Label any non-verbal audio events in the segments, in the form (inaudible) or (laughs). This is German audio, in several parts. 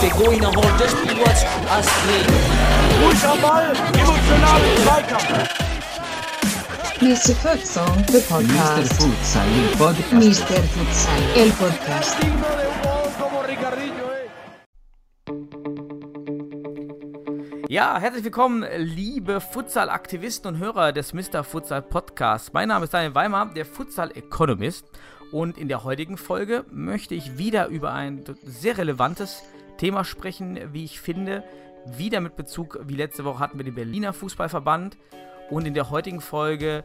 Begoina holt das Spiel Astrid. Ruhig am Ball, emotional Zweikampf. Mr. Futsal, the Mr. podcast. Futsal, il podcast. Mr. Futsal, el podcast. Ja, herzlich willkommen, liebe Futsal-Aktivisten und Hörer des Mr. Futsal Podcasts. Mein Name ist Daniel Weimar, der Futsal Economist. Und in der heutigen Folge möchte ich wieder über ein sehr relevantes Thema sprechen, wie ich finde. Wieder mit Bezug, wie letzte Woche hatten wir den Berliner Fußballverband. Und in der heutigen Folge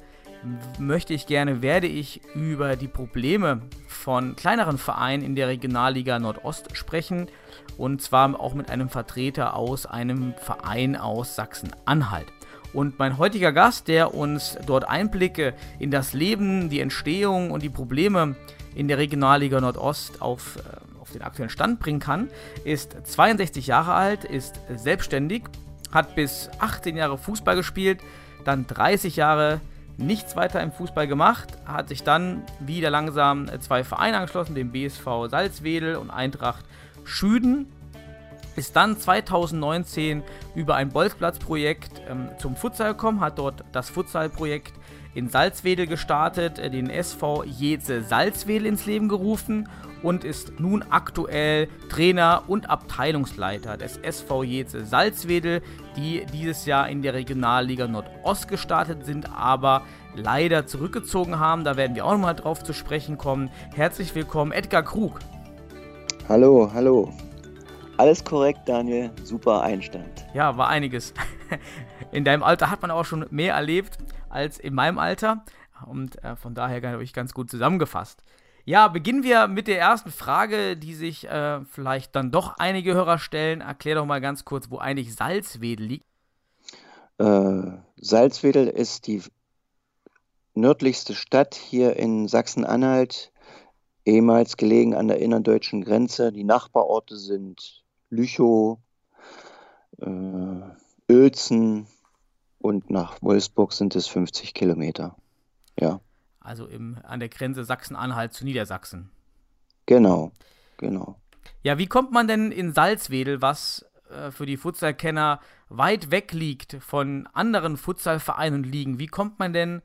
möchte ich gerne, werde ich über die Probleme von kleineren Vereinen in der Regionalliga Nordost sprechen. Und zwar auch mit einem Vertreter aus einem Verein aus Sachsen-Anhalt. Und mein heutiger Gast, der uns dort Einblicke in das Leben, die Entstehung und die Probleme in der Regionalliga Nordost auf, äh, auf den aktuellen Stand bringen kann, ist 62 Jahre alt, ist selbstständig, hat bis 18 Jahre Fußball gespielt, dann 30 Jahre nichts weiter im Fußball gemacht, hat sich dann wieder langsam zwei Vereine angeschlossen, dem BSV Salzwedel und Eintracht Schüden. Ist dann 2019 über ein Bolzplatzprojekt ähm, zum Futsal gekommen, hat dort das Futsalprojekt in Salzwedel gestartet, den SV Jeze Salzwedel ins Leben gerufen und ist nun aktuell Trainer und Abteilungsleiter des SV Jeze Salzwedel, die dieses Jahr in der Regionalliga Nordost gestartet sind, aber leider zurückgezogen haben. Da werden wir auch nochmal drauf zu sprechen kommen. Herzlich willkommen, Edgar Krug. Hallo, hallo. Alles korrekt, Daniel. Super Einstand. Ja, war einiges. In deinem Alter hat man auch schon mehr erlebt als in meinem Alter. Und äh, von daher habe ich ganz gut zusammengefasst. Ja, beginnen wir mit der ersten Frage, die sich äh, vielleicht dann doch einige Hörer stellen. Erklär doch mal ganz kurz, wo eigentlich Salzwedel liegt. Äh, Salzwedel ist die nördlichste Stadt hier in Sachsen-Anhalt, ehemals gelegen an der innerdeutschen Grenze. Die Nachbarorte sind Lüchow, äh, Uelzen und nach Wolfsburg sind es 50 Kilometer. Ja, Also im, an der Grenze Sachsen-Anhalt zu Niedersachsen. genau, genau. Ja, wie kommt man denn in Salzwedel, was äh, für die Futsalkenner weit weg liegt von anderen Futsalvereinen und Ligen? Wie kommt man denn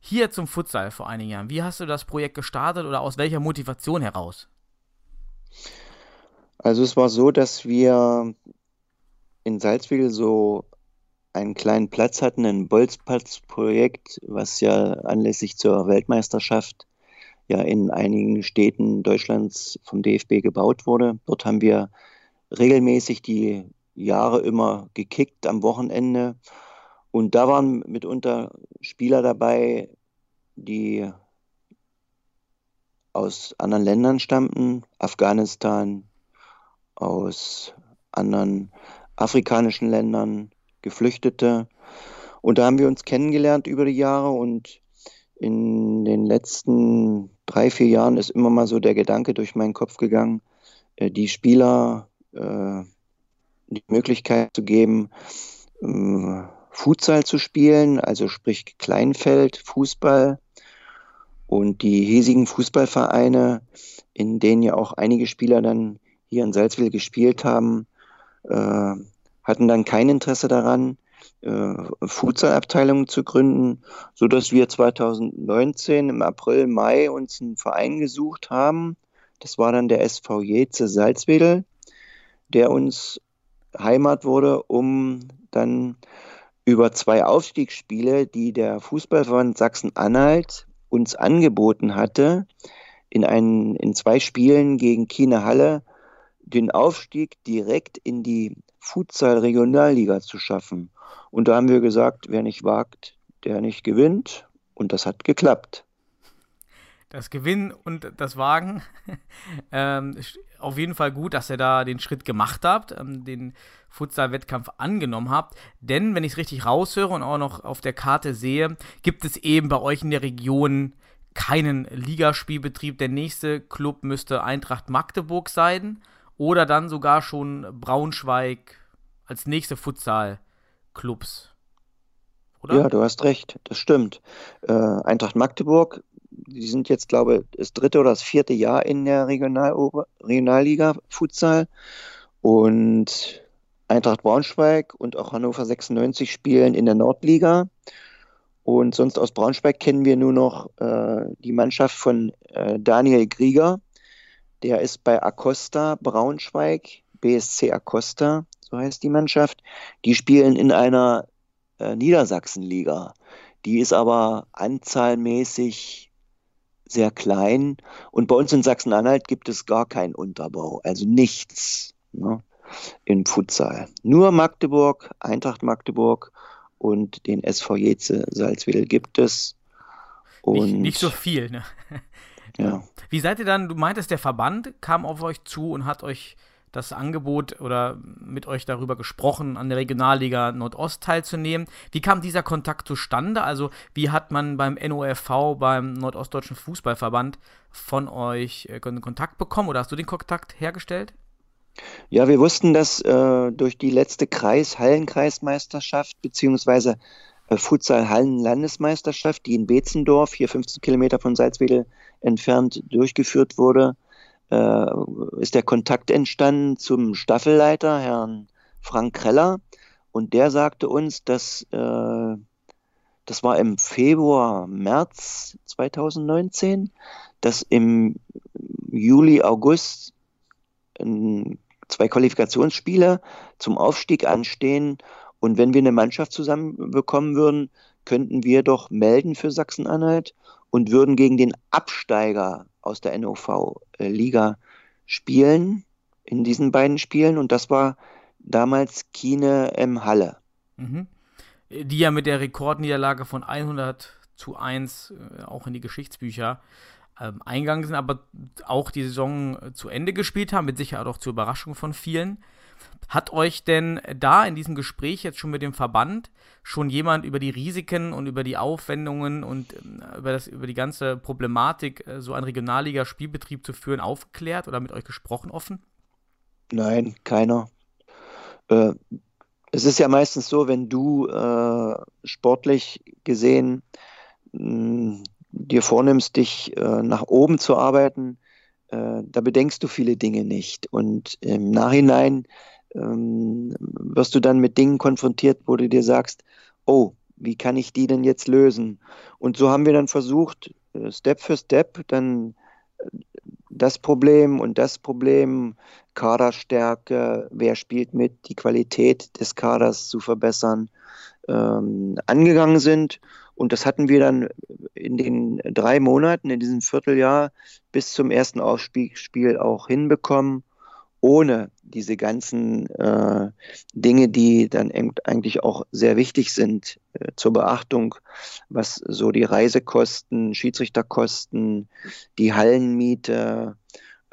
hier zum Futsal vor einigen Jahren? Wie hast du das Projekt gestartet oder aus welcher Motivation heraus? Also es war so, dass wir in Salzwedel so einen kleinen Platz hatten, ein Bolzplatzprojekt, was ja anlässlich zur Weltmeisterschaft ja in einigen Städten Deutschlands vom DFB gebaut wurde. Dort haben wir regelmäßig die Jahre immer gekickt am Wochenende. Und da waren mitunter Spieler dabei, die aus anderen Ländern stammten, Afghanistan, aus anderen afrikanischen Ländern, Geflüchtete. Und da haben wir uns kennengelernt über die Jahre und in den letzten drei, vier Jahren ist immer mal so der Gedanke durch meinen Kopf gegangen, äh, die Spieler äh, die Möglichkeit zu geben, äh, Futsal zu spielen, also sprich Kleinfeld, Fußball und die hiesigen Fußballvereine, in denen ja auch einige Spieler dann hier in Salzwedel gespielt haben, äh, hatten dann kein Interesse daran, äh, Futsalabteilungen zu gründen, so dass wir 2019 im April, Mai uns einen Verein gesucht haben. Das war dann der SV Jeze Salzwedel, der uns Heimat wurde, um dann über zwei Aufstiegsspiele, die der Fußballverband Sachsen-Anhalt uns angeboten hatte, in, einen, in zwei Spielen gegen Kiene Halle den Aufstieg direkt in die Futsal-Regionalliga zu schaffen. Und da haben wir gesagt, wer nicht wagt, der nicht gewinnt. Und das hat geklappt. Das Gewinnen und das Wagen. (laughs) ähm, auf jeden Fall gut, dass ihr da den Schritt gemacht habt, ähm, den Futsal-Wettkampf angenommen habt. Denn, wenn ich es richtig raushöre und auch noch auf der Karte sehe, gibt es eben bei euch in der Region keinen Ligaspielbetrieb. Der nächste Club müsste Eintracht Magdeburg sein oder dann sogar schon Braunschweig als nächste Futsal-Clubs. oder? Ja, du hast recht, das stimmt. Äh, Eintracht Magdeburg, die sind jetzt, glaube ich, das dritte oder das vierte Jahr in der Regional Regionalliga Futsal. Und Eintracht Braunschweig und auch Hannover 96 spielen in der Nordliga. Und sonst aus Braunschweig kennen wir nur noch äh, die Mannschaft von äh, Daniel Grieger. Der ist bei Acosta Braunschweig, BSC Acosta, so heißt die Mannschaft. Die spielen in einer äh, Niedersachsenliga. Die ist aber anzahlmäßig sehr klein. Und bei uns in Sachsen-Anhalt gibt es gar keinen Unterbau, also nichts ne, im Futsal. Nur Magdeburg, Eintracht Magdeburg und den SV Jeze Salzwedel gibt es. Und nicht, nicht so viel, ne? (laughs) Ja. Wie seid ihr dann, du meintest, der Verband kam auf euch zu und hat euch das Angebot oder mit euch darüber gesprochen, an der Regionalliga Nordost teilzunehmen. Wie kam dieser Kontakt zustande? Also, wie hat man beim NOFV, beim Nordostdeutschen Fußballverband, von euch äh, Kontakt bekommen oder hast du den Kontakt hergestellt? Ja, wir wussten, dass äh, durch die letzte Kreis, Hallenkreismeisterschaft beziehungsweise äh, Futsal-Hallen-Landesmeisterschaft, die in Betzendorf, hier 15 Kilometer von Salzwedel entfernt, durchgeführt wurde, äh, ist der Kontakt entstanden zum Staffelleiter, Herrn Frank Kreller. Und der sagte uns, dass äh, das war im Februar, März 2019, dass im Juli, August zwei Qualifikationsspiele zum Aufstieg anstehen. Und wenn wir eine Mannschaft zusammenbekommen würden, könnten wir doch melden für Sachsen-Anhalt und würden gegen den Absteiger aus der NOV-Liga spielen in diesen beiden Spielen. Und das war damals Kine M. Halle. Mhm. Die ja mit der Rekordniederlage von 100 zu 1 äh, auch in die Geschichtsbücher ähm, eingegangen sind, aber auch die Saison zu Ende gespielt haben, mit Sicherheit auch zur Überraschung von vielen. Hat euch denn da in diesem Gespräch jetzt schon mit dem Verband schon jemand über die Risiken und über die Aufwendungen und äh, über, das, über die ganze Problematik, äh, so einen Regionalliga-Spielbetrieb zu führen, aufgeklärt oder mit euch gesprochen offen? Nein, keiner. Äh, es ist ja meistens so, wenn du äh, sportlich gesehen mh, dir vornimmst, dich äh, nach oben zu arbeiten, äh, da bedenkst du viele Dinge nicht. Und im Nachhinein ähm, wirst du dann mit Dingen konfrontiert, wo du dir sagst, oh, wie kann ich die denn jetzt lösen? Und so haben wir dann versucht, äh, Step für Step, dann äh, das Problem und das Problem, Kaderstärke, wer spielt mit, die Qualität des Kaders zu verbessern, ähm, angegangen sind. Und das hatten wir dann in den drei Monaten, in diesem Vierteljahr bis zum ersten Aufspiel auch hinbekommen ohne diese ganzen äh, Dinge, die dann eigentlich auch sehr wichtig sind äh, zur Beachtung, was so die Reisekosten, Schiedsrichterkosten, die Hallenmiete,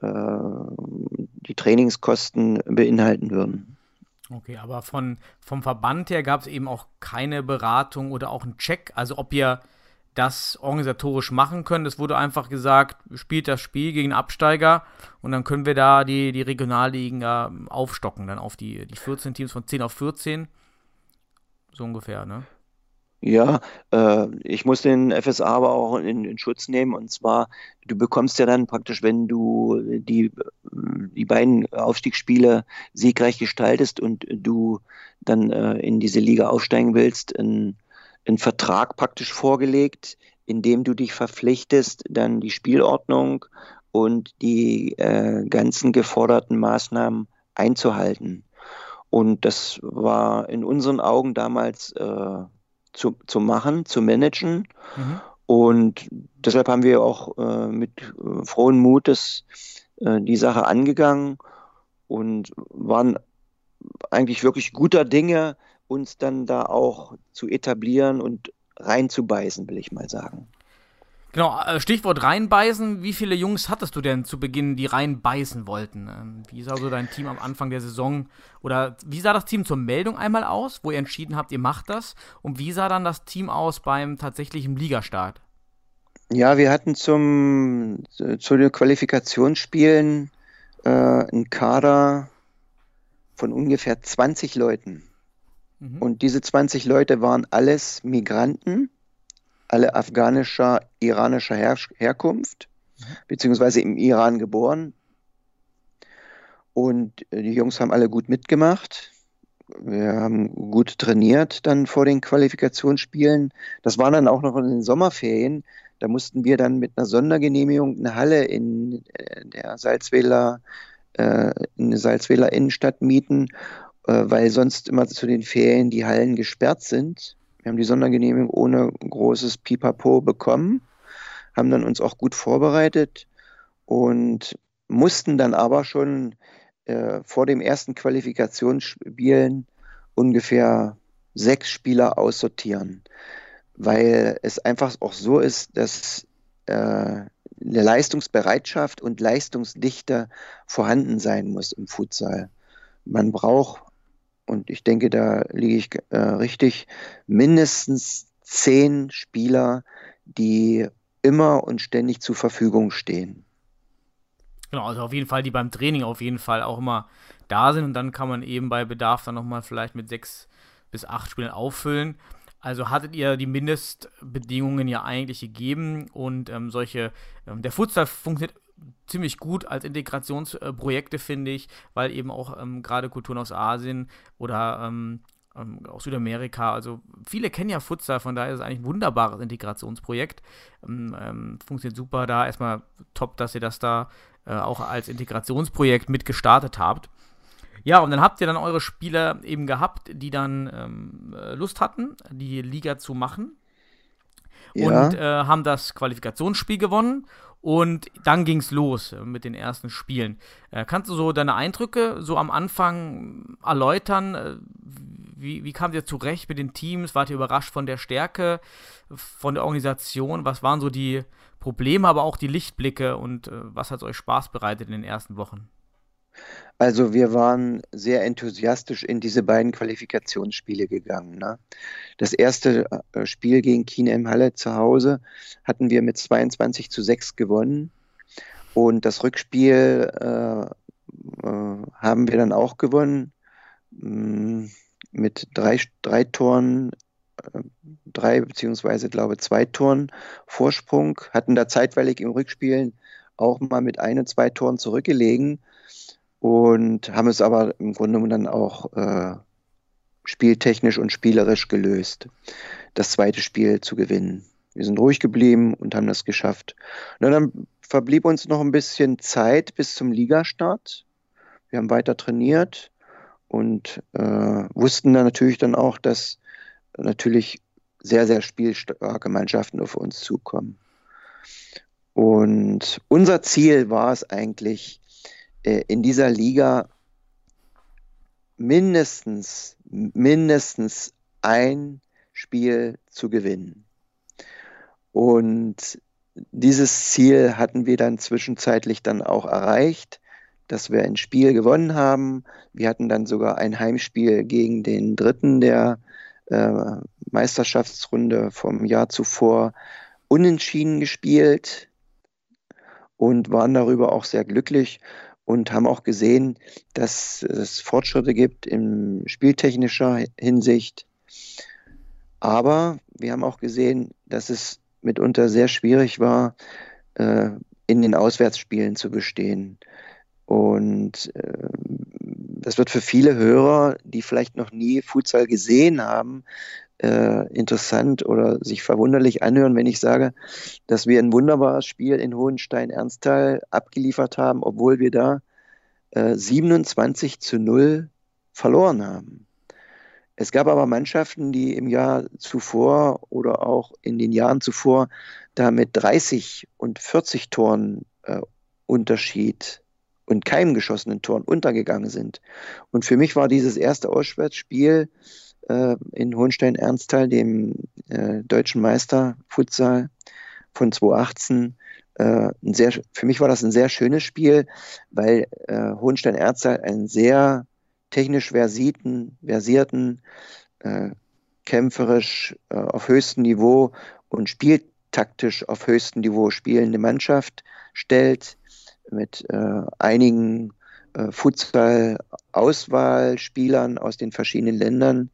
äh, die Trainingskosten beinhalten würden. Okay, aber von, vom Verband her gab es eben auch keine Beratung oder auch einen Check, also ob ihr das organisatorisch machen können. Es wurde einfach gesagt, spielt das Spiel gegen Absteiger und dann können wir da die, die Regionalligen aufstocken, dann auf die, die 14 Teams von 10 auf 14. So ungefähr, ne? Ja, äh, ich muss den FSA aber auch in, in, Schutz nehmen. Und zwar, du bekommst ja dann praktisch, wenn du die, die beiden Aufstiegsspiele siegreich gestaltest und du dann äh, in diese Liga aufsteigen willst, ein einen Vertrag praktisch vorgelegt, in dem du dich verpflichtest, dann die Spielordnung und die äh, ganzen geforderten Maßnahmen einzuhalten. Und das war in unseren Augen damals äh, zu, zu machen, zu managen. Mhm. Und deshalb haben wir auch äh, mit äh, frohen Mutes äh, die Sache angegangen und waren eigentlich wirklich guter Dinge, uns dann da auch zu etablieren und reinzubeißen, will ich mal sagen. Genau, äh, Stichwort reinbeißen. Wie viele Jungs hattest du denn zu Beginn, die reinbeißen wollten? Ähm, wie sah so dein Team am Anfang der Saison oder wie sah das Team zur Meldung einmal aus, wo ihr entschieden habt, ihr macht das? Und wie sah dann das Team aus beim tatsächlichen Ligastart? Ja, wir hatten zum, zu den Qualifikationsspielen äh, einen Kader von ungefähr 20 Leuten. Mhm. Und diese 20 Leute waren alles Migranten, alle afghanischer, iranischer Her Herkunft, mhm. beziehungsweise im Iran geboren. Und äh, die Jungs haben alle gut mitgemacht. Wir haben gut trainiert dann vor den Qualifikationsspielen. Das war dann auch noch in den Sommerferien. Da mussten wir dann mit einer Sondergenehmigung eine Halle in äh, der Salzwedler, äh, in der Salzwedler Innenstadt mieten, äh, weil sonst immer zu den Ferien die Hallen gesperrt sind. Wir haben die Sondergenehmigung ohne großes Pipapo bekommen, haben dann uns auch gut vorbereitet und mussten dann aber schon äh, vor dem ersten Qualifikationsspielen ungefähr sechs Spieler aussortieren weil es einfach auch so ist, dass äh, eine Leistungsbereitschaft und Leistungsdichte vorhanden sein muss im Futsal. Man braucht, und ich denke, da liege ich äh, richtig, mindestens zehn Spieler, die immer und ständig zur Verfügung stehen. Genau, also auf jeden Fall, die beim Training auf jeden Fall auch immer da sind und dann kann man eben bei Bedarf dann nochmal vielleicht mit sechs bis acht Spielen auffüllen. Also hattet ihr die Mindestbedingungen ja eigentlich gegeben und ähm, solche, ähm, der Futsal funktioniert ziemlich gut als Integrationsprojekte, finde ich, weil eben auch ähm, gerade Kulturen aus Asien oder ähm, ähm, aus Südamerika, also viele kennen ja Futsal, von daher ist es eigentlich ein wunderbares Integrationsprojekt. Ähm, funktioniert super da. Erstmal top, dass ihr das da äh, auch als Integrationsprojekt mit gestartet habt. Ja, und dann habt ihr dann eure Spieler eben gehabt, die dann ähm, äh, Lust hatten, die Liga zu machen. Ja. Und äh, haben das Qualifikationsspiel gewonnen. Und dann ging es los äh, mit den ersten Spielen. Äh, kannst du so deine Eindrücke so am Anfang erläutern? Äh, wie, wie kamt ihr zurecht mit den Teams? Wart ihr überrascht von der Stärke, von der Organisation? Was waren so die Probleme, aber auch die Lichtblicke und was hat euch Spaß bereitet in den ersten Wochen? Also wir waren sehr enthusiastisch in diese beiden Qualifikationsspiele gegangen. Ne? Das erste äh, Spiel gegen Kienem Halle zu Hause hatten wir mit 22 zu 6 gewonnen. Und das Rückspiel äh, äh, haben wir dann auch gewonnen mm, mit drei, drei Toren, äh, drei beziehungsweise glaube zwei Toren Vorsprung, hatten da zeitweilig im Rückspiel auch mal mit ein, zwei Toren zurückgelegen und haben es aber im Grunde genommen dann auch äh, spieltechnisch und spielerisch gelöst, das zweite Spiel zu gewinnen. Wir sind ruhig geblieben und haben das geschafft. Und dann verblieb uns noch ein bisschen Zeit bis zum Ligastart. Wir haben weiter trainiert und äh, wussten dann natürlich dann auch, dass natürlich sehr, sehr spielstarke Mannschaften auf uns zukommen. Und unser Ziel war es eigentlich, in dieser Liga mindestens, mindestens ein Spiel zu gewinnen. Und dieses Ziel hatten wir dann zwischenzeitlich dann auch erreicht, dass wir ein Spiel gewonnen haben. Wir hatten dann sogar ein Heimspiel gegen den Dritten der äh, Meisterschaftsrunde vom Jahr zuvor unentschieden gespielt und waren darüber auch sehr glücklich und haben auch gesehen, dass es Fortschritte gibt in spieltechnischer Hinsicht. Aber wir haben auch gesehen, dass es mitunter sehr schwierig war, äh, in den Auswärtsspielen zu bestehen. Und äh, das wird für viele Hörer, die vielleicht noch nie Futsal gesehen haben, äh, interessant oder sich verwunderlich anhören, wenn ich sage, dass wir ein wunderbares Spiel in Hohenstein-Ernsthal abgeliefert haben, obwohl wir da äh, 27 zu 0 verloren haben. Es gab aber Mannschaften, die im Jahr zuvor oder auch in den Jahren zuvor da mit 30 und 40 Toren äh, Unterschied und keinem geschossenen Toren untergegangen sind. Und für mich war dieses erste Auswärtsspiel äh, in Hohenstein-Ernsthal, dem äh, deutschen Meister Futsal von 2018, äh, ein sehr, für mich war das ein sehr schönes Spiel, weil äh, Hohenstein-Erzel einen sehr technisch versierten, versierten äh, kämpferisch äh, auf höchstem Niveau und spieltaktisch auf höchstem Niveau spielende Mannschaft stellt, mit äh, einigen äh, Futsal-Auswahlspielern aus den verschiedenen Ländern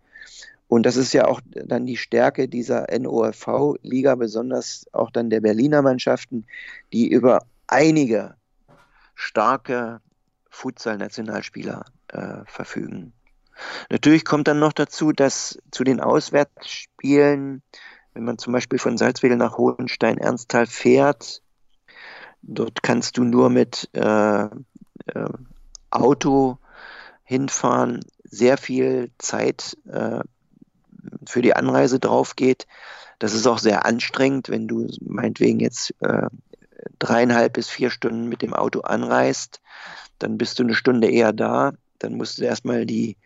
Und das ist ja auch dann die Stärke dieser NOFV-Liga, besonders auch dann der Berliner Mannschaften, die über einige starke Futsal-Nationalspieler äh, verfügen. Natürlich kommt dann noch dazu, dass zu den Auswärtsspielen, wenn man zum Beispiel von Salzwedel nach Hohenstein-Ernsthal fährt, dort kannst du nur mit äh, äh, Auto hinfahren, sehr viel Zeit äh, für die Anreise drauf geht. Das ist auch sehr anstrengend, wenn du meinetwegen jetzt äh, dreieinhalb bis vier Stunden mit dem Auto anreist, dann bist du eine Stunde eher da, dann musst du erstmal die,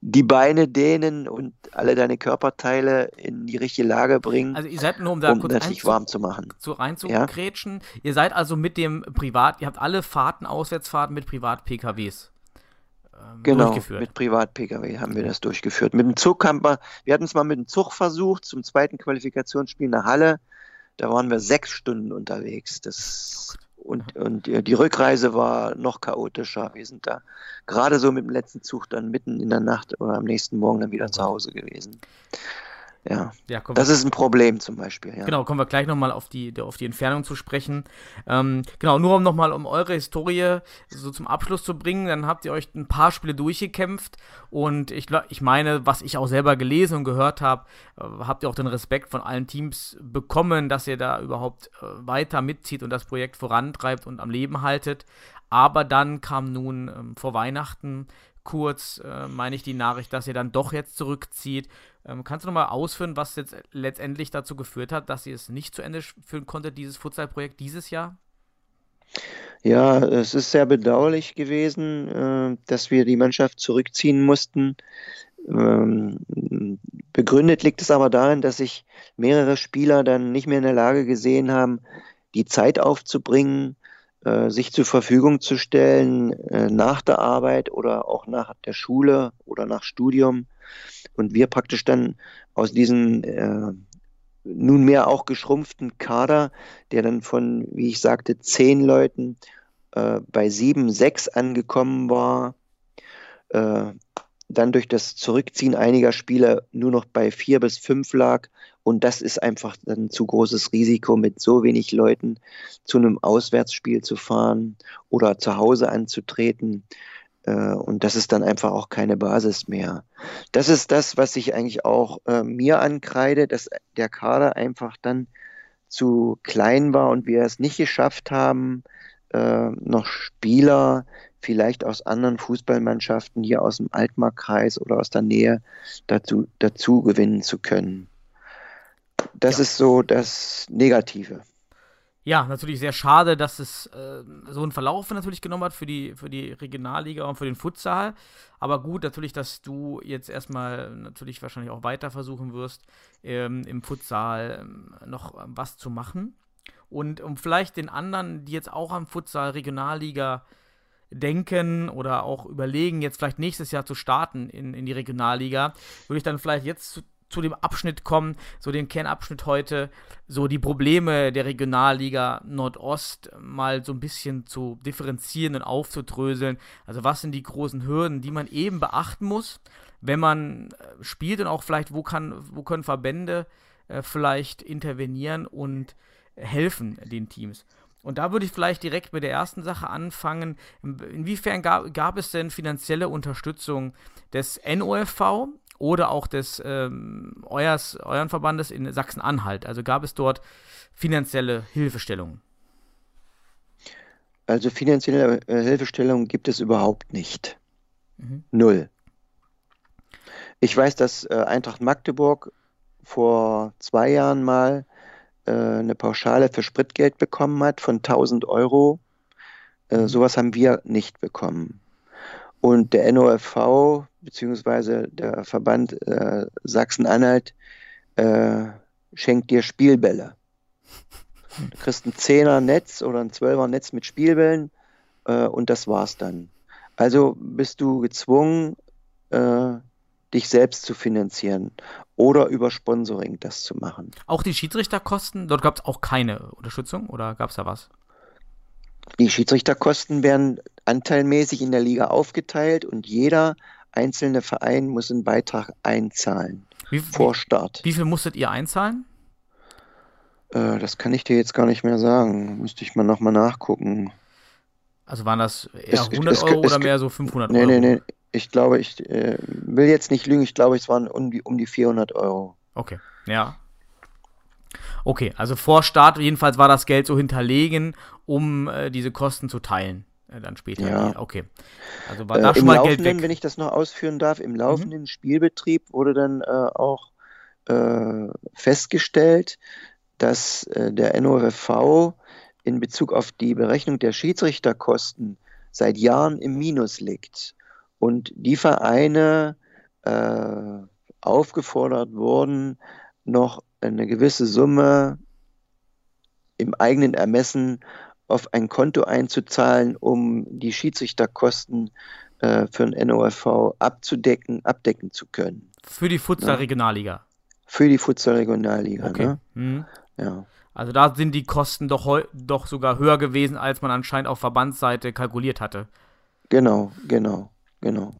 die Beine dehnen und alle deine Körperteile in die richtige Lage bringen, Also ihr seid nur um da um kurz einzu- warm zu machen. zu reinzugrätschen. Ihr seid also mit dem Privat, ihr habt alle Fahrten, Auswärtsfahrten mit Privat-PKWs ähm, Genau, durchgeführt. mit Privat-Pkw haben wir das durchgeführt. Mit dem Zug haben wir, wir hatten es mal mit dem Zug versucht, zum zweiten Qualifikationsspiel nach Halle. Da waren wir sechs Stunden unterwegs. Das, und, und die die Rückreise war noch chaotischer. Wir sind da gerade so mit dem letzten Zug dann mitten in der Nacht oder am nächsten Morgen dann wieder zu Hause gewesen. Ja, ja, das ist ein Problem zum Beispiel. Ja. genau, kommen wir gleich nochmal auf die, auf die Entfernung zu sprechen. Ähm, genau, nur um nochmal um eure Historie so zum Abschluss zu bringen, dann habt ihr euch ein paar Spiele durchgekämpft und ich, ich meine, was ich auch selber gelesen und gehört habe, äh, habt ihr auch den Respekt von allen Teams bekommen, dass ihr da überhaupt äh, weiter mitzieht und das Projekt vorantreibt und am Leben haltet. Aber dann kam nun ähm, vor Weihnachten kurz, äh, meine ich, die Nachricht, dass ihr dann doch jetzt zurückzieht. Ähm, kannst du nochmal ausführen, was jetzt letztendlich dazu geführt hat, dass ihr es nicht zu Ende führen konntet, dieses Futsal-Projekt dieses Jahr? Ja, es ist sehr bedauerlich gewesen, äh, dass wir die Mannschaft zurückziehen mussten. Ähm, begründet liegt es aber darin, dass sich mehrere Spieler dann nicht mehr in der Lage gesehen haben, die Zeit aufzubringen, sich zur Verfügung zu stellen äh, nach der Arbeit oder auch nach der Schule oder nach Studium. Und wir praktisch dann aus diesem äh, nunmehr auch geschrumpften Kader, der dann von, wie ich sagte, zehn Leuten äh, bei sieben, sechs angekommen war, äh, dann durch das Zurückziehen einiger Spieler nur noch bei vier bis fünf lag. Und das ist einfach dann zu großes Risiko, mit so wenig Leuten zu einem Auswärtsspiel zu fahren oder zu Hause anzutreten. Äh, Und das ist dann einfach auch keine Basis mehr. Das ist das, was ich eigentlich auch äh, mir ankreide, dass der Kader einfach dann zu klein war und wir es nicht geschafft haben, äh, noch Spieler vielleicht aus anderen Fußballmannschaften hier aus dem Altmarkkreis oder aus der Nähe dazu, dazu gewinnen zu können. Das Ja. ist so das Negative. Ja, natürlich sehr schade, dass es äh, so einen Verlauf natürlich genommen hat für die, für die Regionalliga und für den Futsal. Aber gut, natürlich, dass du jetzt erstmal natürlich wahrscheinlich auch weiter versuchen wirst, ähm, im Futsal ähm, noch was zu machen. Und um vielleicht den anderen, die jetzt auch am Futsal Regionalliga denken oder auch überlegen, jetzt vielleicht nächstes Jahr zu starten in, in die Regionalliga, würde ich dann vielleicht jetzt zu, zu dem Abschnitt kommen, so den Kernabschnitt heute, so die Probleme der Regionalliga Nordost mal so ein bisschen zu differenzieren und aufzudröseln. Also was sind die großen Hürden, die man eben beachten muss, wenn man äh, spielt und auch vielleicht, wo, kann, wo können Verbände äh, vielleicht intervenieren und helfen den Teams. Und da würde ich vielleicht direkt mit der ersten Sache anfangen. Inwiefern gab, gab es denn finanzielle Unterstützung des NOFV oder auch des ähm, euers, euren Verbandes in Sachsen-Anhalt? Also gab es dort finanzielle Hilfestellungen? Also finanzielle äh, Hilfestellung gibt es überhaupt nicht. Mhm. Null. Ich weiß, dass äh, Eintracht Magdeburg vor zwei Jahren mal äh, eine Pauschale für Spritgeld bekommen hat von 1000 Euro. Äh, sowas haben wir nicht bekommen. Und der NOFV beziehungsweise der Verband äh, Sachsen-Anhalt äh, schenkt dir Spielbälle. Du kriegst ein Zehner Netz oder ein Zwölfer Netz mit Spielbällen und das war's dann. Also bist du gezwungen, dich selbst zu finanzieren oder über Sponsoring das zu machen. Auch die Schiedsrichterkosten, dort gab es auch keine Unterstützung oder gab es da was? Die Schiedsrichterkosten werden anteilmäßig in der Liga aufgeteilt und jeder einzelne Verein muss einen Beitrag einzahlen. Wie, vor Start. Wie viel musstet ihr einzahlen? Äh, das kann ich dir jetzt gar nicht mehr sagen. Müsste ich mal nochmal nachgucken. Also waren das eher Es- 100 es- Euro es- oder mehr so 500 Nee, Euro? nee, nee. Ich glaube, ich äh, will jetzt nicht lügen. Ich glaube, es waren um die, um die 400 Euro. Okay, ja. Okay, also vor Start jedenfalls war das Geld so hinterlegen, um äh, diese Kosten zu teilen. Äh, dann später. Ja. Okay. Also war da Äh, schon mal Geld weg. Mhm. wenn ich das noch ausführen darf, im laufenden Spielbetrieb wurde dann äh, auch äh, festgestellt, dass der NOFV in Bezug auf die Berechnung der Schiedsrichterkosten seit Jahren im Minus liegt und die Vereine äh, aufgefordert wurden, noch eine gewisse Summe im eigenen Ermessen auf ein Konto einzuzahlen, um die Schiedsrichterkosten äh, für den NOFV abzudecken, abdecken zu können. Für die Futsal-Regionalliga. Für die Futsal-Regionalliga. Okay. Ne? Mhm. Ja. Also da sind die Kosten doch, doch sogar höher gewesen, als man anscheinend auf Verbandsseite kalkuliert hatte. Genau, genau, genau.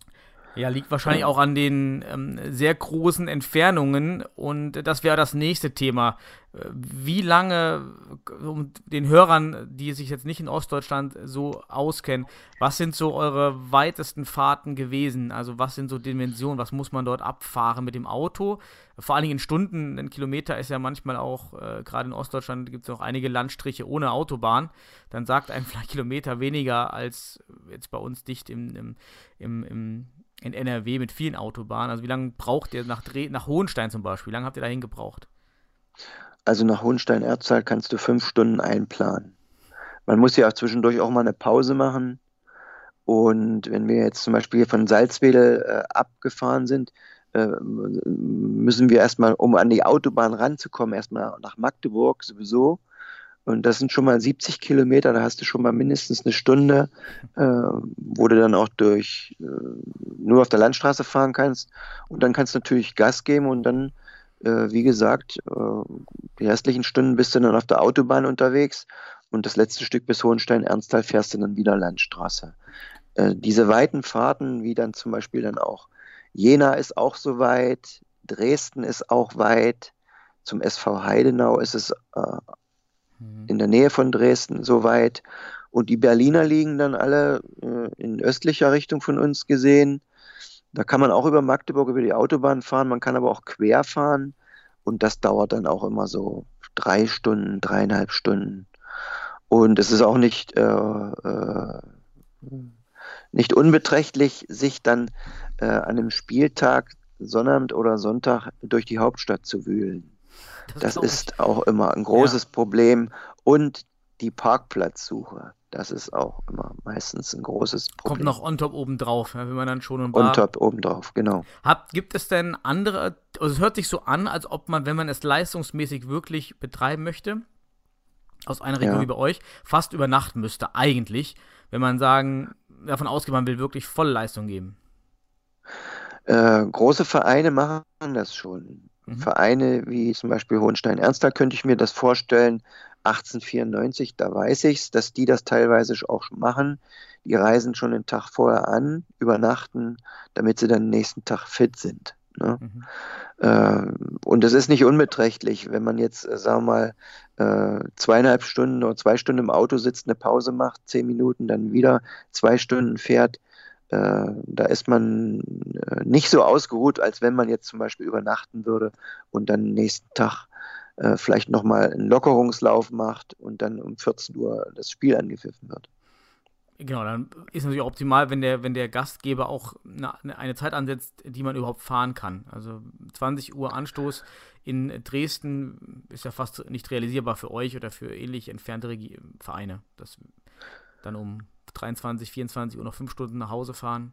Ja, liegt wahrscheinlich auch an den ähm, sehr großen Entfernungen und das wäre das nächste Thema. Äh, Wie lange, um den Hörern, die sich jetzt nicht in Ostdeutschland so auskennen, was sind so eure weitesten Fahrten gewesen? Also was sind so Dimensionen? Was muss man dort abfahren mit dem Auto? Vor allen Dingen in Stunden, ein Kilometer ist ja manchmal auch, äh, gerade in Ostdeutschland gibt es auch einige Landstriche ohne Autobahn. Dann sagt ein vielleicht Kilometer weniger als jetzt bei uns dicht im, im, im, im in NRW mit vielen Autobahnen. Also wie lange braucht ihr nach, Dre nach Hohenstein zum Beispiel? Wie lange habt ihr dahin gebraucht? Also nach Hohenstein-Erztal kannst du fünf Stunden einplanen. Man muss ja auch zwischendurch auch mal eine Pause machen. Und wenn wir jetzt zum Beispiel von Salzwedel äh, abgefahren sind, äh, müssen wir erstmal, um an die Autobahn ranzukommen, erstmal nach Magdeburg sowieso. Und das sind schon mal 70 Kilometer, da hast du schon mal mindestens eine Stunde, äh, wo du dann auch durch äh, nur auf der Landstraße fahren kannst. Und dann kannst du natürlich Gas geben und dann, äh, wie gesagt, äh, die restlichen Stunden bist du dann auf der Autobahn unterwegs und das letzte Stück bis Hohenstein-Ernsthal fährst du dann wieder Landstraße. Äh, diese weiten Fahrten, wie dann zum Beispiel dann auch Jena ist auch so weit, Dresden ist auch weit, zum SV Heidenau ist es äh, in der Nähe von Dresden so weit. Und die Berliner liegen dann alle äh, in östlicher Richtung von uns gesehen. Da kann man auch über Magdeburg über die Autobahn fahren, man kann aber auch quer fahren. Und das dauert dann auch immer so drei Stunden, dreieinhalb Stunden. Und es ist auch nicht, äh, äh, nicht unbeträchtlich, sich dann äh, an einem Spieltag, Sonnabend oder Sonntag durch die Hauptstadt zu wühlen. Das ich. ist auch immer ein großes Problem. Und die Parkplatzsuche, das ist auch immer meistens ein großes Problem. Kommt noch on top oben drauf, ja, wenn man dann schon und on top obendrauf, genau. Habt, gibt es denn andere, also es hört sich so an, als ob man, wenn man es leistungsmäßig wirklich betreiben möchte, aus einer Region Ja. wie bei euch, fast übernachten müsste, eigentlich, wenn man sagen, davon ausgeht, man will wirklich volle Leistung geben. Äh, große Vereine machen das schon. Mhm. Vereine wie zum Beispiel Hohenstein-Ernstthal könnte ich mir das vorstellen. 1894, da weiß ich es, dass die das teilweise auch schon machen. Die reisen schon den Tag vorher an, übernachten, damit sie dann den nächsten Tag fit sind. Ne? Mhm. Äh, und es ist nicht unbeträchtlich, wenn man jetzt, äh, sagen wir mal, äh, zweieinhalb Stunden oder zwei Stunden im Auto sitzt, eine Pause macht, zehn Minuten, dann wieder zwei Stunden fährt. Äh, da ist man äh, nicht so ausgeruht, als wenn man jetzt zum Beispiel übernachten würde und dann nächsten Tag äh, vielleicht nochmal einen Lockerungslauf macht und dann um 14 Uhr das Spiel angepfiffen wird. Genau, dann ist natürlich optimal, wenn der, wenn der Gastgeber auch eine, eine Zeit ansetzt, die man überhaupt fahren kann. Also 20 Uhr Anstoß in Dresden ist ja fast nicht realisierbar für euch oder für ähnlich entfernte Vereine. Das dann um 23, 24 Uhr noch fünf Stunden nach Hause fahren.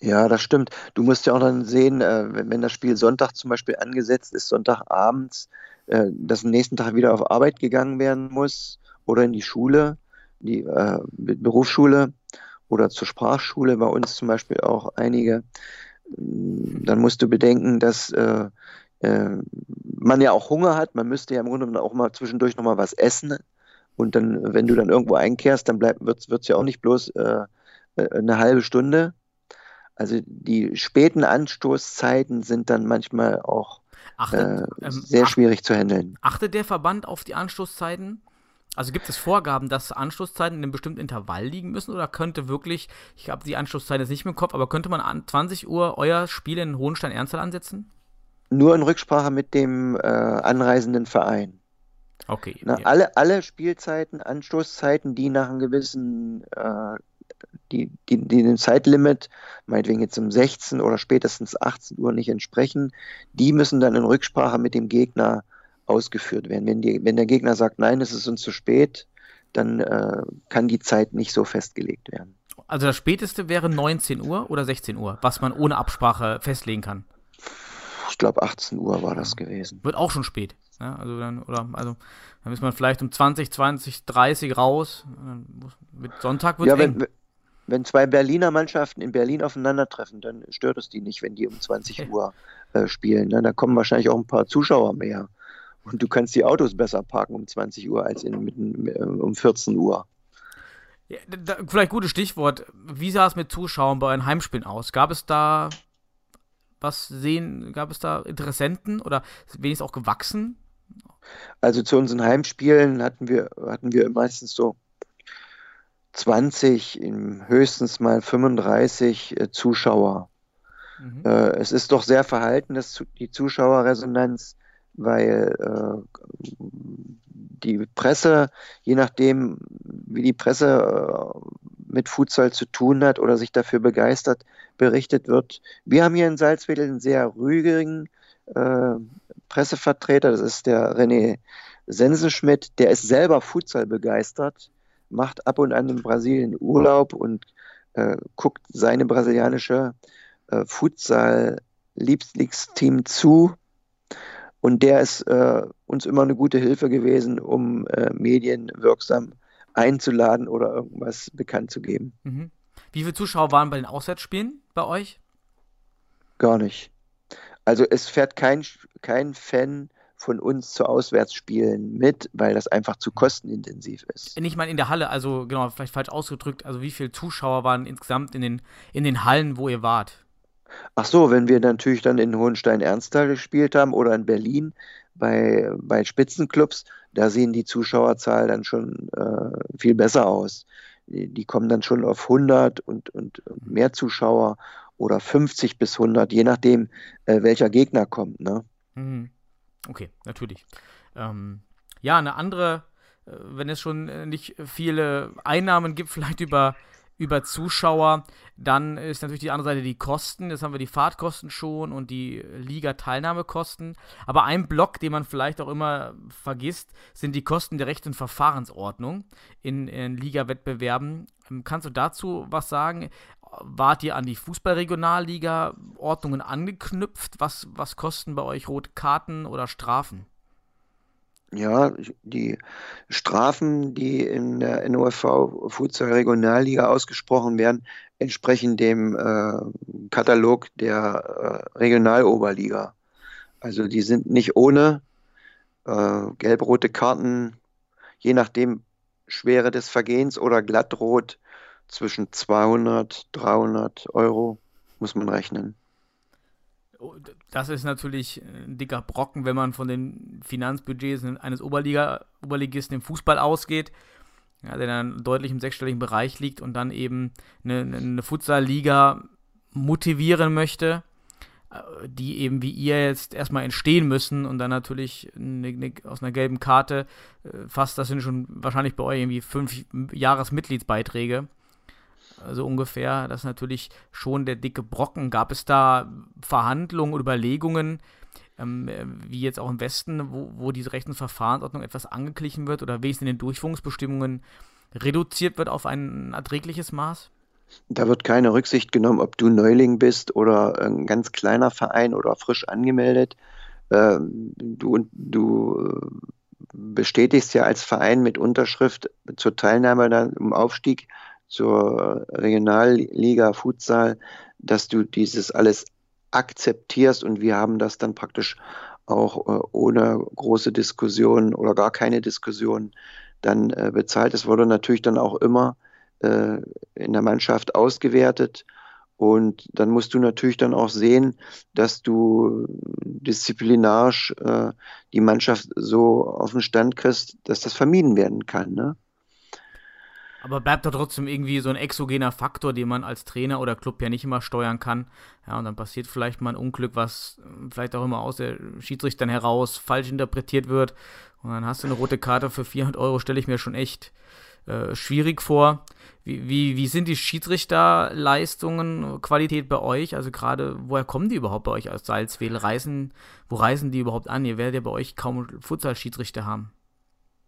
Ja, das stimmt. Du musst ja auch dann sehen, äh, wenn, das Spiel Sonntag zum Beispiel angesetzt ist, Sonntagabends, äh, dass am nächsten Tag wieder auf Arbeit gegangen werden muss oder in die Schule, die äh, Be- Berufsschule oder zur Sprachschule, bei uns zum Beispiel auch einige. Mm, Dann musst du bedenken, dass man ja auch Hunger hat. Man müsste ja im Grunde genommen auch mal zwischendurch nochmal was essen. Und dann, wenn du dann irgendwo einkehrst, dann bleibt, wird es ja auch nicht bloß äh, äh, eine halbe Stunde. Also die späten Anstoßzeiten sind dann manchmal auch Achtet, äh, ähm, sehr ach- schwierig zu handeln. achtet der Verband auf die Anstoßzeiten? Also gibt es Vorgaben, dass Anstoßzeiten in einem bestimmten Intervall liegen müssen oder könnte wirklich, ich habe die Anstoßzeit jetzt nicht mehr im Kopf, aber könnte man an 20 Uhr euer Spiel in Hohenstein-Ernsthal ansetzen? Nur in Rücksprache mit dem äh, anreisenden Verein. Okay. Na, ja. alle, alle Spielzeiten, Anstoßzeiten, die nach einem gewissen, äh, die, die, die dem Zeitlimit, meinetwegen jetzt um 16 oder spätestens 18 Uhr nicht entsprechen, die müssen dann in Rücksprache mit dem Gegner ausgeführt werden. Wenn, die, wenn der Gegner sagt, nein, es ist uns zu spät, dann äh, kann die Zeit nicht so festgelegt werden. Also das späteste wäre 19 Uhr oder 16 Uhr, was man ohne Absprache festlegen kann. Ich glaube, 18 Uhr war das gewesen. Wird auch schon spät. Ja, also dann, oder, also, dann ist man vielleicht um 20, 20, 30 raus. Muss- Mit Sonntag wird Ja, es eng. wenn, wenn zwei Berliner Mannschaften in Berlin aufeinandertreffen, dann stört es die nicht, wenn die um 20 Okay. Uhr äh, spielen. Ne? Da kommen wahrscheinlich auch ein paar Zuschauer mehr. Und du kannst die Autos besser parken um 20 Uhr als in, mitten, äh, um 14 Uhr. Ja, da, vielleicht gutes Stichwort. Wie sah es mit Zuschauern bei euren Heimspielen aus? Gab es da was sehen, gab es da Interessenten oder wenigstens auch gewachsen? Also zu unseren Heimspielen hatten wir, hatten wir meistens so 20, im höchstens mal 35 äh, Zuschauer. Mhm. Äh, es ist doch sehr verhalten, das, zu- die Zuschauerresonanz, weil äh, die Presse, je nachdem, wie die Presse äh, mit Futsal zu tun hat oder sich dafür begeistert, berichtet wird. Wir haben hier in Salzwedel einen sehr rührigen äh, Pressevertreter, das ist der René Sensenschmidt, der ist selber Futsal begeistert, macht ab und an in Brasilien Urlaub und äh, guckt seine brasilianische äh, Futsal-Lieblingsteam zu. Und der ist äh, uns immer eine gute Hilfe gewesen, um äh, Medien wirksam einzuladen oder irgendwas bekannt zu geben. Mhm. Wie viele Zuschauer waren bei den Auswärtsspielen bei euch? Gar nicht. Also es fährt kein, kein Fan von uns zu Auswärtsspielen mit, weil das einfach zu kostenintensiv ist. Nicht mal in der Halle, also genau, vielleicht falsch ausgedrückt. Also wie viele Zuschauer waren insgesamt in den, in den Hallen, wo ihr wart? Ach so, wenn wir natürlich dann in Hohenstein-Ernsthal gespielt haben oder in Berlin bei, bei Spitzenclubs, da sehen die Zuschauerzahl dann schon äh, viel besser aus. Die, kommen dann schon auf 100 und, und, und mehr Zuschauer oder 50 bis 100, je nachdem, äh, welcher Gegner kommt. Ne? Mhm. Okay, natürlich. Ähm, ja, eine andere, äh, wenn es schon äh, nicht viele Einnahmen gibt, (laughs) vielleicht über, über Zuschauer, dann ist natürlich die andere Seite die Kosten. Jetzt haben wir die Fahrtkosten schon und die Liga-Teilnahmekosten. Aber ein Block, den man vielleicht auch immer vergisst, sind die Kosten der Recht- und Verfahrensordnung in, in Liga-Wettbewerben. Ähm, Kannst du dazu was sagen? Wart ihr an die Fußball-Regionalliga-Ordnungen angeknüpft? Was, was kosten bei euch rote Karten oder Strafen? Ja, die Strafen, die in der NOFV Futsal Regionalliga ausgesprochen werden, entsprechen dem äh, Katalog der äh, Regionaloberliga. Also die sind nicht ohne äh, gelb-rote Karten, je nachdem Schwere des Vergehens oder glattrot zwischen 200, 300 Euro muss man rechnen. Oh, Das ist natürlich ein dicker Brocken, wenn man von den Finanzbudgets eines Oberliga, Oberligisten im Fußball ausgeht, ja, der dann deutlich im sechsstelligen Bereich liegt und dann eben eine, eine Futsal-Liga motivieren möchte, äh, die eben wie ihr jetzt erstmal entstehen müssen und dann natürlich eine, eine, aus einer gelben Karte äh, fast, das sind schon wahrscheinlich bei euch irgendwie fünf Jahresmitgliedsbeiträge so ungefähr. Das ist natürlich schon der dicke Brocken. Gab es da Verhandlungen Überlegungen, ähm, wie jetzt auch im Westen, wo, wo diese Rechts- und Verfahrensordnung etwas angeglichen wird oder wenigstens in den Durchführungsbestimmungen reduziert wird auf ein erträgliches Maß? Da wird keine Rücksicht genommen, ob du Neuling bist oder ein ganz kleiner Verein oder frisch angemeldet. Ähm, Du, du äh, bestätigst ja als Verein mit Unterschrift zur Teilnahme dann im Aufstieg zur Regionalliga Futsal, dass du dieses alles akzeptierst und wir haben das dann praktisch auch äh, ohne große Diskussion oder gar keine Diskussion dann äh, bezahlt. Es wurde natürlich dann auch immer äh, in der Mannschaft ausgewertet Und dann musst du natürlich dann auch sehen, dass du disziplinarisch äh, die Mannschaft so auf den Stand kriegst, dass das vermieden werden kann. Ne? Aber bleibt da trotzdem irgendwie so ein exogener Faktor, den man als Trainer oder Club ja nicht immer steuern kann. Ja, und dann passiert vielleicht mal ein Unglück, was vielleicht auch immer aus der Schiedsrichtern heraus falsch interpretiert wird. Und dann hast du eine rote Karte für 400 Euro, stelle ich mir schon echt äh, schwierig vor. Wie, wie, wie sind die Schiedsrichterleistungen, Qualität bei euch? Also gerade, woher kommen die überhaupt bei euch aus Salzwedel? Reisen, wo reisen die überhaupt an? Ihr werdet ja bei euch kaum Futsal-Schiedsrichter haben.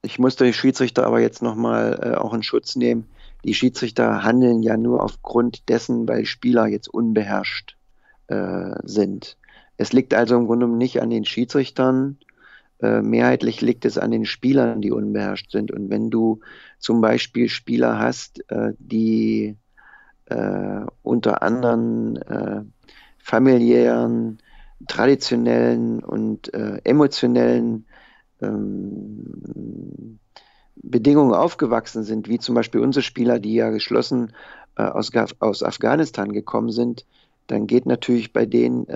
Ich muss die Schiedsrichter aber jetzt nochmal äh, auch in Schutz nehmen. Die Schiedsrichter handeln ja nur aufgrund dessen, weil Spieler jetzt unbeherrscht äh, sind. Es liegt also im Grunde nicht an den Schiedsrichtern, äh, mehrheitlich liegt es an den Spielern, die unbeherrscht sind. Und wenn du zum Beispiel Spieler hast, äh, die äh, unter anderen familiären, traditionellen und emotionellen ähm, Bedingungen aufgewachsen sind, wie zum Beispiel unsere Spieler, die ja geschlossen äh, aus, aus Afghanistan gekommen sind, dann geht natürlich bei denen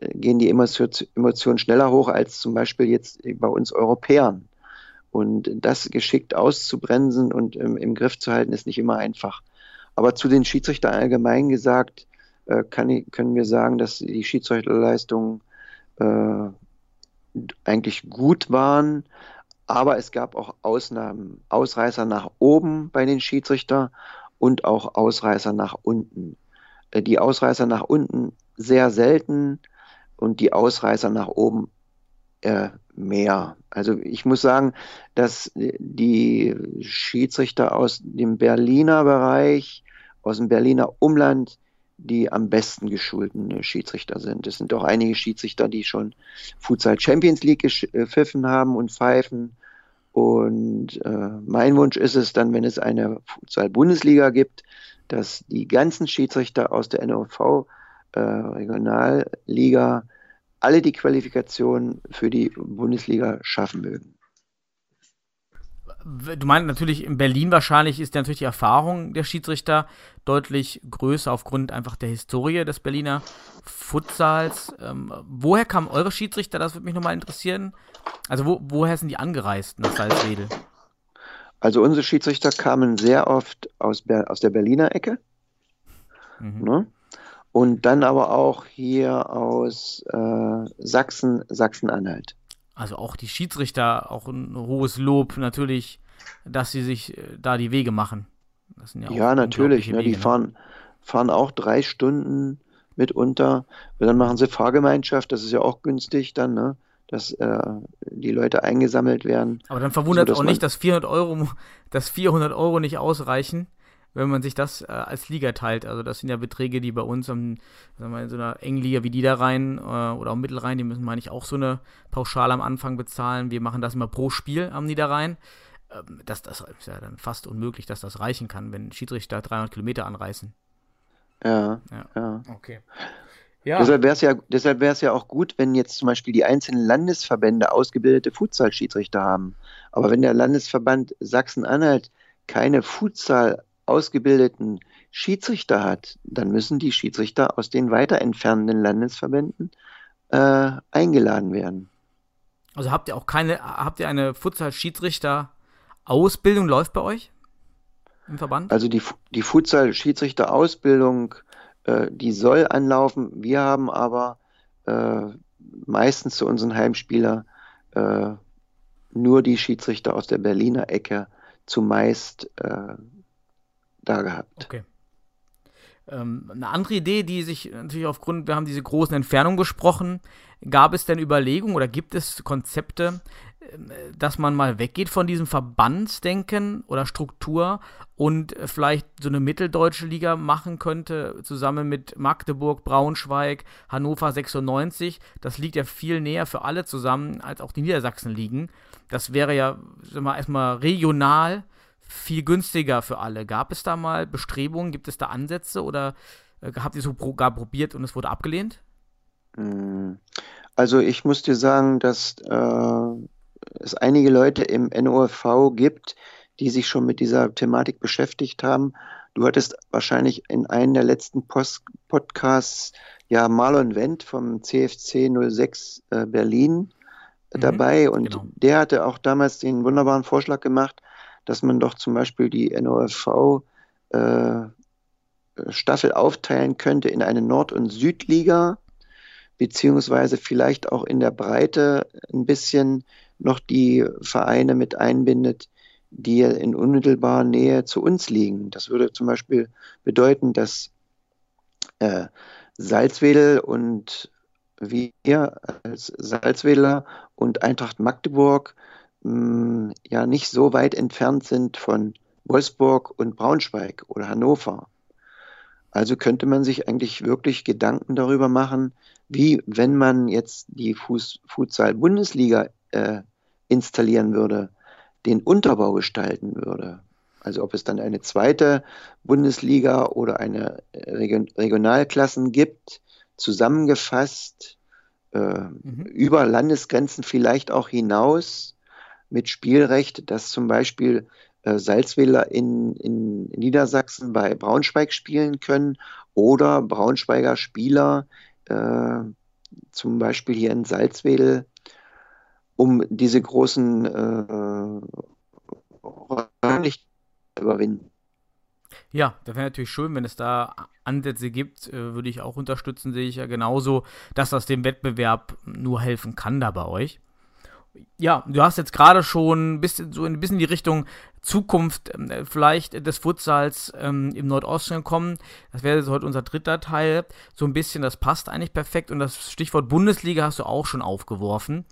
gehen die Emotionen schneller hoch als zum Beispiel jetzt bei uns Europäern. Und das geschickt auszubremsen und im, im Griff zu halten, ist nicht immer einfach. Aber zu den Schiedsrichtern allgemein gesagt, äh, kann, können wir sagen, dass die Schiedsrichterleistungen äh, eigentlich gut waren. Aber es gab auch Ausnahmen, Ausreißer nach oben bei den Schiedsrichtern und auch Ausreißer nach unten. Äh, die Ausreißer nach unten sehr selten und die Ausreißer nach oben äh, mehr. Also ich muss sagen, dass die Schiedsrichter aus dem Berliner Bereich, aus dem Berliner Umland, die am besten geschulten Schiedsrichter sind. Es sind auch einige Schiedsrichter, die schon Futsal Champions League gepfiffen haben und pfeifen. Und äh, mein Wunsch ist es dann, wenn es eine Futsal-Bundesliga gibt, dass die ganzen Schiedsrichter aus der NOV äh, Regionalliga alle die Qualifikation für die Bundesliga schaffen mögen. Du meinst natürlich in Berlin wahrscheinlich ist natürlich die Erfahrung der Schiedsrichter deutlich größer aufgrund einfach der Historie des Berliner Futsals. Ähm, woher kamen eure Schiedsrichter? Das würde mich nochmal interessieren. Also wo, woher sind die angereist nach Salzwedel? Also unsere Schiedsrichter kamen sehr oft aus, aus der Berliner Ecke. Mhm. Ne? und dann aber auch hier aus äh, Sachsen, Sachsen-Anhalt. Also auch die Schiedsrichter, auch ein hohes Lob natürlich, dass sie sich äh, da die Wege machen. ja, ja natürlich, ne, die ne? fahren, fahren auch drei Stunden mitunter. Und dann machen sie Fahrgemeinschaft, das ist ja auch günstig dann, ne? dass äh, die Leute eingesammelt werden. Aber dann verwundert so, auch nicht, dass 400 Euro, dass 400 Euro nicht ausreichen, wenn man sich das äh, als Liga teilt. Also das sind ja Beträge, die bei uns am, sagen wir, in so einer engen Liga wie die da rein äh, oder auch Mittelrhein, die müssen, meine ich, auch so eine Pauschale am Anfang bezahlen. Wir machen das immer pro Spiel am Niederrhein. Ähm, das, das ist ja dann fast unmöglich, dass das reichen kann, wenn Schiedsrichter 300 Kilometer anreißen. Ja, ja. ja. Okay. Ja. Deshalb wäre es ja, deshalb ja auch gut, wenn jetzt zum Beispiel die einzelnen Landesverbände ausgebildete Futsal-Schiedsrichter haben. Aber wenn der Landesverband Sachsen-Anhalt keine Futsal ausgebildeten Schiedsrichter hat, dann müssen die Schiedsrichter aus den weiter entfernenden Landesverbänden äh, eingeladen werden. Also habt ihr auch keine, habt ihr eine Futsal-Schiedsrichter-Ausbildung läuft bei euch im Verband? Also die, die Futsal-Schiedsrichter-Ausbildung, äh, die soll anlaufen. Wir haben aber äh, meistens zu unseren Heimspieler äh, nur die Schiedsrichter aus der Berliner Ecke zumeist äh, da gehabt. Okay. Ähm, eine andere Idee, die sich natürlich aufgrund, wir haben diese großen Entfernungen gesprochen, gab es denn Überlegungen oder gibt es Konzepte, ähm, dass man mal weggeht von diesem Verbandsdenken oder Struktur und vielleicht so eine mitteldeutsche Liga machen könnte, zusammen mit Magdeburg, Braunschweig, Hannover 96. Das liegt ja viel näher für alle zusammen, als auch die Niedersachsen liegen. Das wäre ja, sagen wir, erstmal regional viel günstiger für alle. Gab es da mal Bestrebungen, gibt es da Ansätze oder äh, habt ihr so gar probiert und es wurde abgelehnt? Hm. Also ich muss dir sagen, dass äh, es einige Leute im NOFV gibt, die sich schon mit dieser Thematik beschäftigt haben. Du hattest wahrscheinlich in einem der letzten Post Podcasts ja Marlon Wendt vom CFC 06 äh, Berlin mhm, dabei und genau. der hatte auch damals den wunderbaren Vorschlag gemacht, dass man doch zum Beispiel die NOFV äh, Staffel aufteilen könnte in eine Nord- und Südliga, beziehungsweise vielleicht auch in der Breite ein bisschen noch die Vereine mit einbindet, die in unmittelbarer Nähe zu uns liegen. Das würde zum Beispiel bedeuten, dass äh, Salzwedel und wir als Salzwedler und Eintracht Magdeburg mh, ja nicht so weit entfernt sind von Wolfsburg und Braunschweig oder Hannover. Also könnte man sich eigentlich wirklich Gedanken darüber machen, wie wenn man jetzt die Futsal-Bundesliga äh, installieren würde, den Unterbau gestalten würde. Also ob es dann eine zweite Bundesliga oder eine Region Regionalklassen gibt, zusammengefasst äh, mhm. über Landesgrenzen vielleicht auch hinaus mit Spielrecht, dass zum Beispiel äh, Salzwedler in, in Niedersachsen bei Braunschweig spielen können oder Braunschweiger Spieler äh, zum Beispiel hier in Salzwedel, um diese großen äh, überwinden. Ja, das wäre natürlich schön, wenn es da Ansätze gibt, äh, würde ich auch unterstützen, sehe ich ja genauso, dass das dem Wettbewerb nur helfen kann da bei euch ja, du hast jetzt gerade schon ein bisschen, so ein bisschen die Richtung Zukunft äh, vielleicht des Futsals ähm, im Nordosten gekommen. Das wäre jetzt heute unser dritter Teil. So ein bisschen, das passt eigentlich perfekt. Und das Stichwort Bundesliga hast du auch schon aufgeworfen.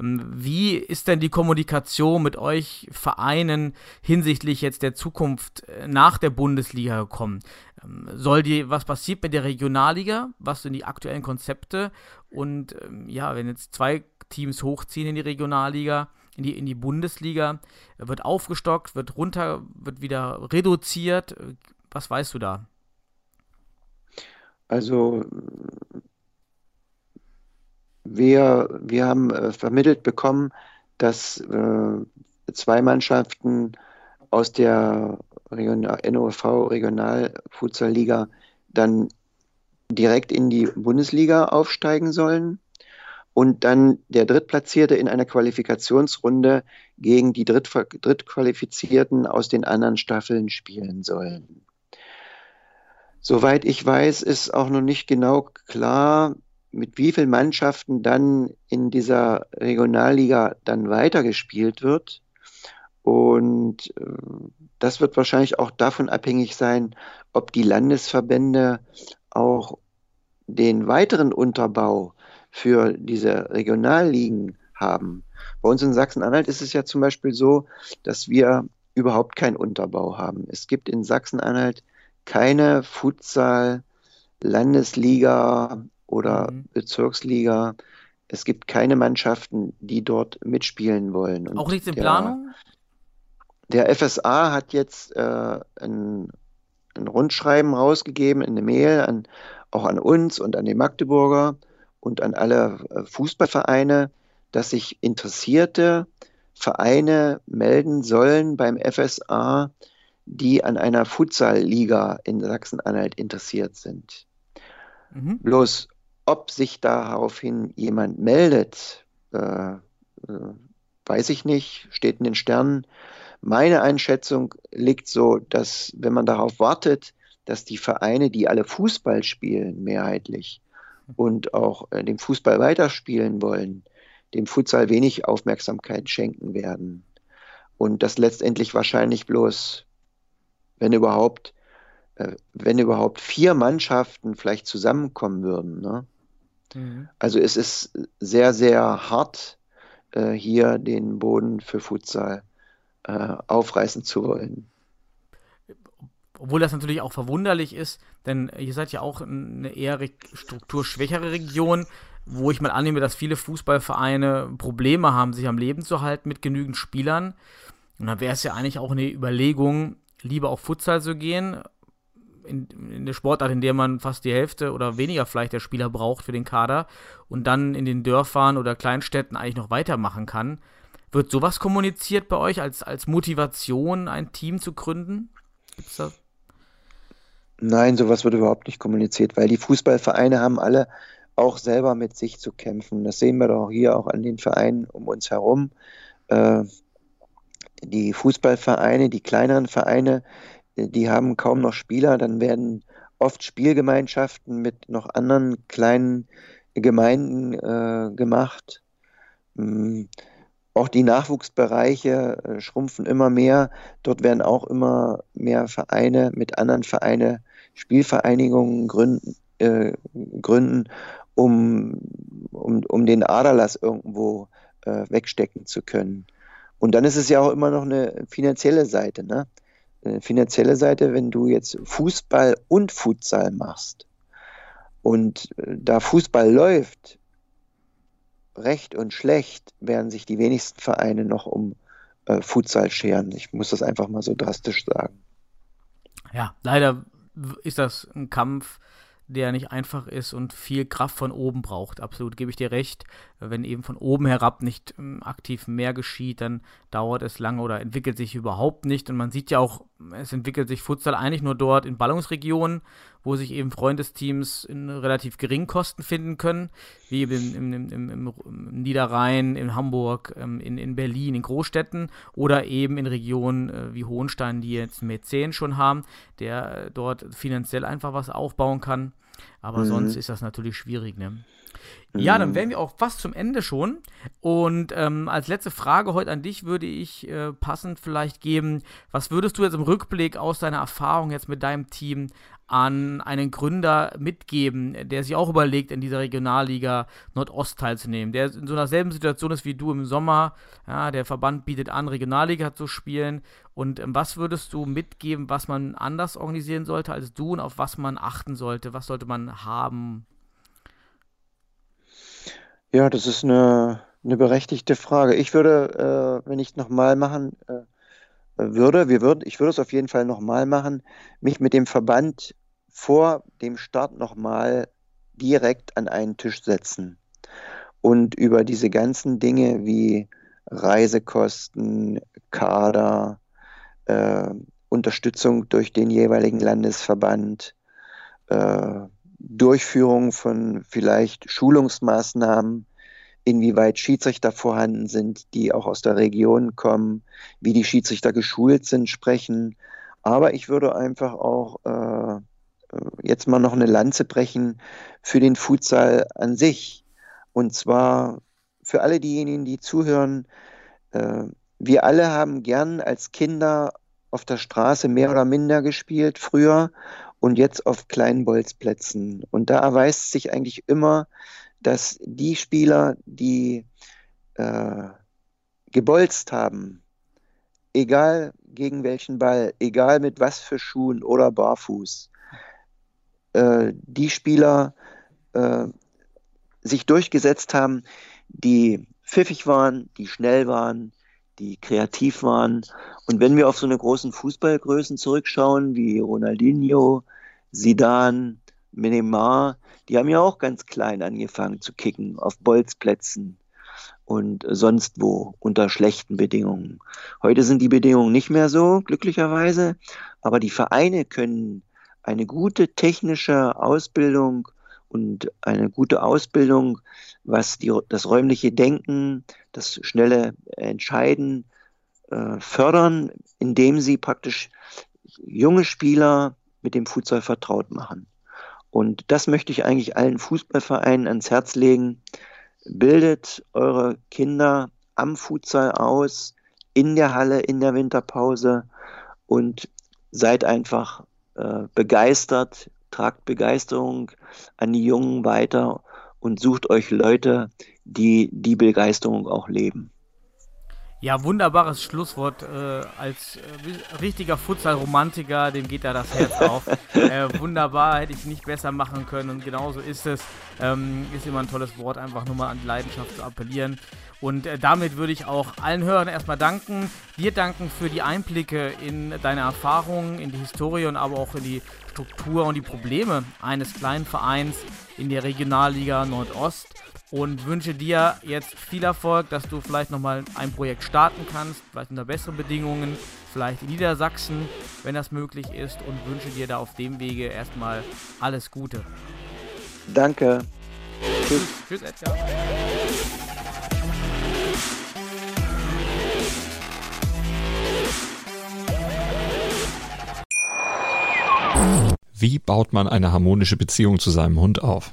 Ähm, wie ist denn die Kommunikation mit euch Vereinen hinsichtlich jetzt der Zukunft äh, nach der Bundesliga gekommen? Ähm, soll die, was passiert mit der Regionalliga? Was sind die aktuellen Konzepte? Und ähm, ja, wenn jetzt zwei Teams hochziehen in die Regionalliga, in die, in die Bundesliga, wird aufgestockt, wird runter, wird wieder reduziert. Was weißt du da? Also wir, wir haben äh, vermittelt bekommen, dass äh, zwei Mannschaften aus der Regional, NOV Regionalfußballliga dann direkt in die Bundesliga aufsteigen sollen und dann der Drittplatzierte in einer Qualifikationsrunde gegen die Dritt Drittqualifizierten aus den anderen Staffeln spielen sollen. Soweit ich weiß, ist auch noch nicht genau klar, mit wie vielen Mannschaften dann in dieser Regionalliga dann weitergespielt wird. Und äh, das wird wahrscheinlich auch davon abhängig sein, ob die Landesverbände auch den weiteren Unterbau für diese Regionalligen haben. Bei uns in Sachsen-Anhalt ist es ja zum Beispiel so, dass wir überhaupt keinen Unterbau haben. Es gibt in Sachsen-Anhalt keine Futsal-Landesliga oder mhm. Bezirksliga. Es gibt keine Mannschaften, die dort mitspielen wollen. Und Auch nichts in der, Planung? Der FSA hat jetzt äh, ein, ein Rundschreiben rausgegeben, eine Mail an, auch an uns und an die Magdeburger und an alle äh, Fußballvereine, dass sich interessierte Vereine melden sollen beim FSA, die an einer Futsal-Liga in Sachsen-Anhalt interessiert sind. Mhm. Bloß, ob sich daraufhin jemand meldet, äh, äh, weiß ich nicht, steht in den Sternen. Meine Einschätzung liegt so, dass wenn man darauf wartet, dass die Vereine, die alle Fußball spielen, mehrheitlich, und auch äh, dem Fußball weiterspielen wollen, dem Futsal wenig Aufmerksamkeit schenken werden. Und das letztendlich wahrscheinlich bloß, wenn überhaupt, äh, wenn überhaupt vier Mannschaften vielleicht zusammenkommen würden. Ne? Mhm. Also es ist sehr, sehr hart, äh, hier den Boden für Futsal äh, aufreißen zu wollen. Obwohl das natürlich auch verwunderlich ist, denn ihr seid ja auch eine eher strukturschwächere Region, wo ich mal annehme, dass viele Fußballvereine Probleme haben, sich am Leben zu halten mit genügend Spielern. Und dann wäre es ja eigentlich auch eine Überlegung, lieber auf Futsal zu gehen, in, in der Sportart, in der man fast die Hälfte oder weniger vielleicht der Spieler braucht für den Kader und dann in den Dörfern oder Kleinstädten eigentlich noch weitermachen kann. Wird sowas kommuniziert bei euch als, als Motivation, ein Team zu gründen? Gibt's da Nein, sowas wird überhaupt nicht kommuniziert, weil die Fußballvereine haben alle auch selber mit sich zu kämpfen. Das sehen wir doch hier auch an den Vereinen um uns herum. Äh, die Fußballvereine, die kleineren Vereine, die haben kaum noch Spieler, dann werden oft Spielgemeinschaften mit noch anderen kleinen Gemeinden äh, gemacht. Mhm. Auch die Nachwuchsbereiche äh, schrumpfen immer mehr. Dort werden auch immer mehr Vereine mit anderen Vereinen, Spielvereinigungen gründen, äh, gründen um, um, um den Aderlass irgendwo äh, wegstecken zu können. Und dann ist es ja auch immer noch eine finanzielle Seite. Ne? Eine finanzielle Seite, wenn du jetzt Fußball und Futsal machst und äh, da Fußball läuft, recht und schlecht, werden sich die wenigsten Vereine noch um äh, Futsal scheren. Ich muss das einfach mal so drastisch sagen. Ja, leider ist das ein Kampf, der nicht einfach ist und viel Kraft von oben braucht. Absolut, gebe ich dir recht. Wenn eben von oben herab nicht ähm, aktiv mehr geschieht, dann dauert es lange oder entwickelt sich überhaupt nicht. Und man sieht ja auch, es entwickelt sich Futsal eigentlich nur dort in Ballungsregionen, wo sich eben Freundesteams in relativ geringen Kosten finden können, wie eben im, im, im, im Niederrhein, in Hamburg, ähm, in, in Berlin, in Großstädten oder eben in Regionen äh, wie Hohenstein, die jetzt Mäzen schon haben, der dort finanziell einfach was aufbauen kann. Aber mhm. sonst ist das natürlich schwierig, ne? Ja, dann mhm. wären wir auch fast zum Ende schon. Und ähm, als letzte Frage heute an dich würde ich äh, passend vielleicht geben, was würdest du jetzt im Rückblick aus deiner Erfahrung jetzt mit deinem Team an einen Gründer mitgeben, der sich auch überlegt, in dieser Regionalliga Nordost teilzunehmen, der in so einer selben Situation ist wie du im Sommer. Ja, der Verband bietet an, Regionalliga zu spielen. Und ähm, was würdest du mitgeben, was man anders organisieren sollte als du und auf was man achten sollte? Was sollte man haben? Ja, das ist eine, eine berechtigte Frage. Ich würde, äh, wenn ich nochmal machen äh, würde, wir würden, ich würde es auf jeden Fall nochmal machen, mich mit dem Verband vor dem Start nochmal direkt an einen Tisch setzen und über diese ganzen Dinge wie Reisekosten, Kader, äh, Unterstützung durch den jeweiligen Landesverband, äh, Durchführung von vielleicht Schulungsmaßnahmen, inwieweit Schiedsrichter vorhanden sind, die auch aus der Region kommen, wie die Schiedsrichter geschult sind, sprechen. Aber ich würde einfach auch äh, jetzt mal noch eine Lanze brechen für den Futsal an sich. Und zwar für alle diejenigen, die zuhören. Äh, wir alle haben gern als Kinder auf der Straße mehr oder minder gespielt früher und jetzt auf kleinen Bolzplätzen. Und da erweist sich eigentlich immer, dass die Spieler, die äh, gebolzt haben, egal gegen welchen Ball, egal mit was für Schuhen oder barfuß, äh, die Spieler äh, sich durchgesetzt haben, die pfiffig waren, die schnell waren, die kreativ waren. Und wenn wir auf so eine großen Fußballgrößen zurückschauen, wie Ronaldinho, Zidane, Neymar, die haben ja auch ganz klein angefangen zu kicken, auf Bolzplätzen und sonst wo unter schlechten Bedingungen. Heute sind die Bedingungen nicht mehr so, glücklicherweise, aber die Vereine können eine gute technische Ausbildung und eine gute Ausbildung, was die, das räumliche Denken, das schnelle Entscheiden äh, fördern, indem sie praktisch junge Spieler mit dem Futsal vertraut machen. Und das möchte ich eigentlich allen Fußballvereinen ans Herz legen. Bildet eure Kinder am Futsal aus, in der Halle, in der Winterpause und seid einfach äh, begeistert, tragt Begeisterung an die Jungen weiter und sucht euch Leute, die die Begeisterung auch leben. Ja, wunderbares Schlusswort. Äh, als äh, richtiger Futsal-Romantiker, dem geht da das Herz (laughs) auf. äh, wunderbar, hätte ich nicht besser machen können und genauso ist es. Ähm, ist immer ein tolles Wort, einfach nur mal an die Leidenschaft zu appellieren. Und äh, damit würde ich auch allen Hörern erstmal danken. Dir danken für die Einblicke in deine Erfahrungen, in die Historie und aber auch in die Struktur und die Probleme eines kleinen Vereins in der Regionalliga Nordost und wünsche dir jetzt viel Erfolg, dass du vielleicht nochmal ein Projekt starten kannst, vielleicht unter besseren Bedingungen, vielleicht in Niedersachsen wenn das möglich ist und wünsche dir da auf dem Wege erstmal alles Gute. Danke. Tschüss. Tschüss, Edgar. Wie baut man eine harmonische Beziehung zu seinem Hund auf?